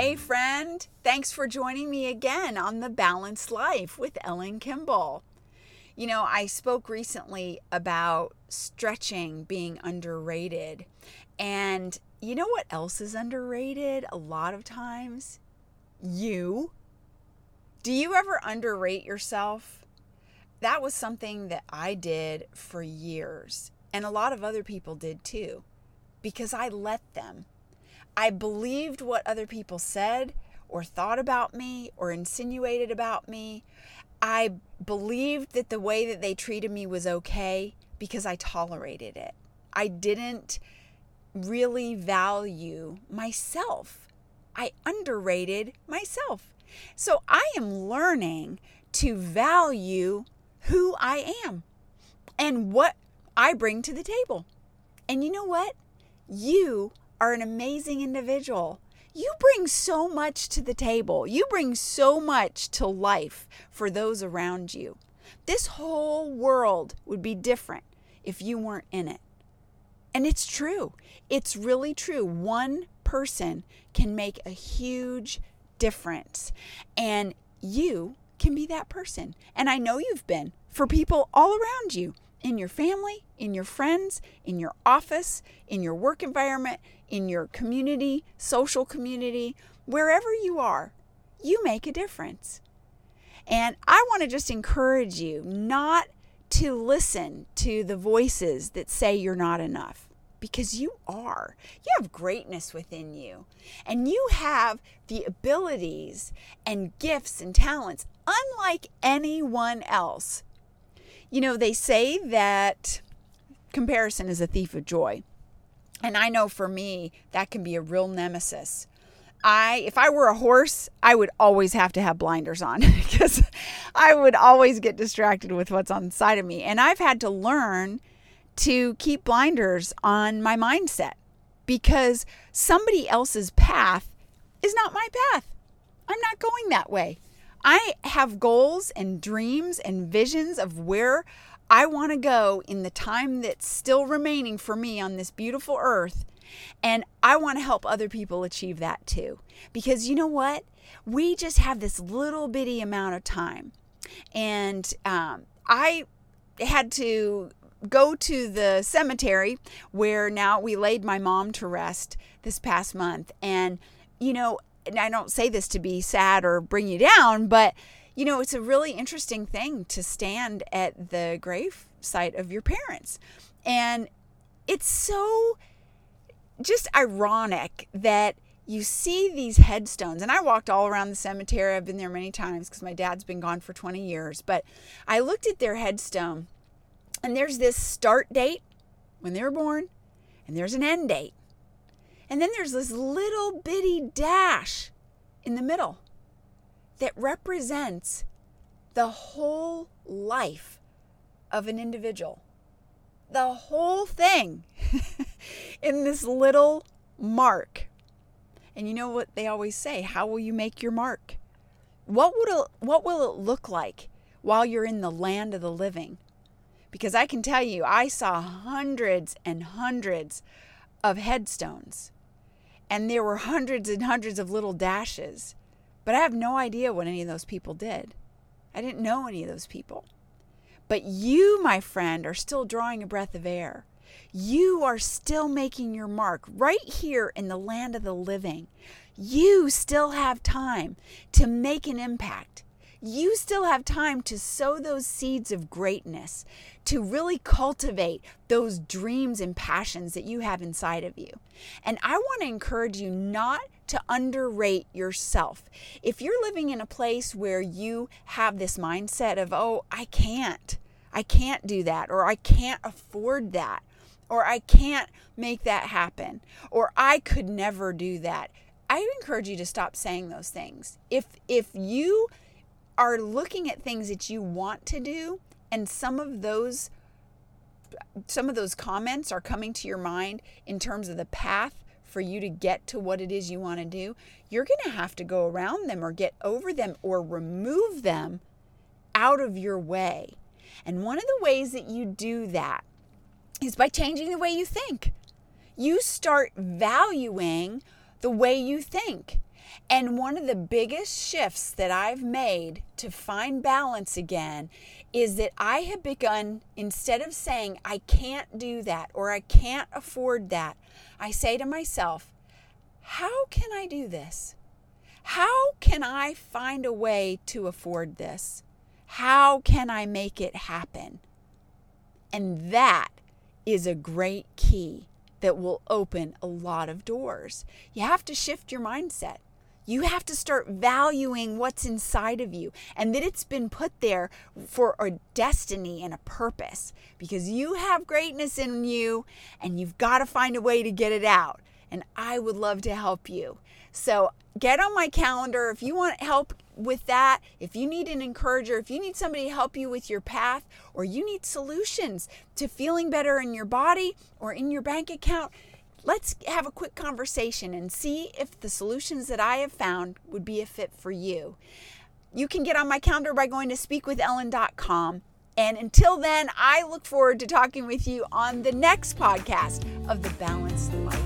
friend. Thanks for joining me again on The Balanced Life with Ellen Kimball. You know, I spoke recently about stretching being underrated. And you know what else is underrated a lot of times? You. Do you ever underrate yourself? That was something that I did for years, and a lot of other people did too, because I let them. I believed what other people said or thought about me or insinuated about me. I believed that the way that they treated me was okay because I tolerated it. I didn't really value myself. I underrated myself. So I am learning to value who I am and what I bring to the table. And you know what? You are an amazing individual. You bring so much to the table. You bring so much to life for those around you. This whole world would be different if you weren't in it. And it's true. It's really true. One person can make a huge difference. And you can be that person. And I know you've been for people all around you in your family, in your friends, in your office, in your work environment, in your community, social community, wherever you are, you make a difference. And I want to just encourage you not to listen to the voices that say you're not enough because you are. You have greatness within you, and you have the abilities and gifts and talents unlike anyone else. You know, they say that comparison is a thief of joy. And I know for me, that can be a real nemesis. I if I were a horse, I would always have to have blinders on because I would always get distracted with what's on the side of me. And I've had to learn to keep blinders on my mindset because somebody else's path is not my path. I'm not going that way. I have goals and dreams and visions of where I want to go in the time that's still remaining for me on this beautiful earth. And I want to help other people achieve that too. Because you know what? We just have this little bitty amount of time. And um, I had to go to the cemetery where now we laid my mom to rest this past month. And, you know, and I don't say this to be sad or bring you down, but you know, it's a really interesting thing to stand at the grave site of your parents. And it's so just ironic that you see these headstones. And I walked all around the cemetery. I've been there many times because my dad's been gone for 20 years. But I looked at their headstone, and there's this start date when they were born, and there's an end date. And then there's this little bitty dash in the middle that represents the whole life of an individual. The whole thing in this little mark. And you know what they always say, how will you make your mark? What would it, what will it look like while you're in the land of the living? Because I can tell you, I saw hundreds and hundreds of headstones. And there were hundreds and hundreds of little dashes. But I have no idea what any of those people did. I didn't know any of those people. But you, my friend, are still drawing a breath of air. You are still making your mark right here in the land of the living. You still have time to make an impact you still have time to sow those seeds of greatness, to really cultivate those dreams and passions that you have inside of you. And I want to encourage you not to underrate yourself. If you're living in a place where you have this mindset of, oh, I can't, I can't do that, or I can't afford that, or I can't make that happen, or I could never do that. I encourage you to stop saying those things. If if you are looking at things that you want to do and some of those some of those comments are coming to your mind in terms of the path for you to get to what it is you want to do, you're going to have to go around them or get over them or remove them out of your way. And one of the ways that you do that is by changing the way you think. You start valuing the way you think. And one of the biggest shifts that I've made to find balance again is that I have begun, instead of saying, I can't do that or I can't afford that, I say to myself, how can I do this? How can I find a way to afford this? How can I make it happen? And that is a great key that will open a lot of doors. You have to shift your mindset. You have to start valuing what's inside of you and that it's been put there for a destiny and a purpose because you have greatness in you and you've got to find a way to get it out. And I would love to help you. So get on my calendar if you want help with that. If you need an encourager, if you need somebody to help you with your path, or you need solutions to feeling better in your body or in your bank account, let's have a quick conversation and see if the solutions that I have found would be a fit for you. You can get on my calendar by going to speakwithellen.com. And until then, I look forward to talking with you on the next podcast of the Balanced Life.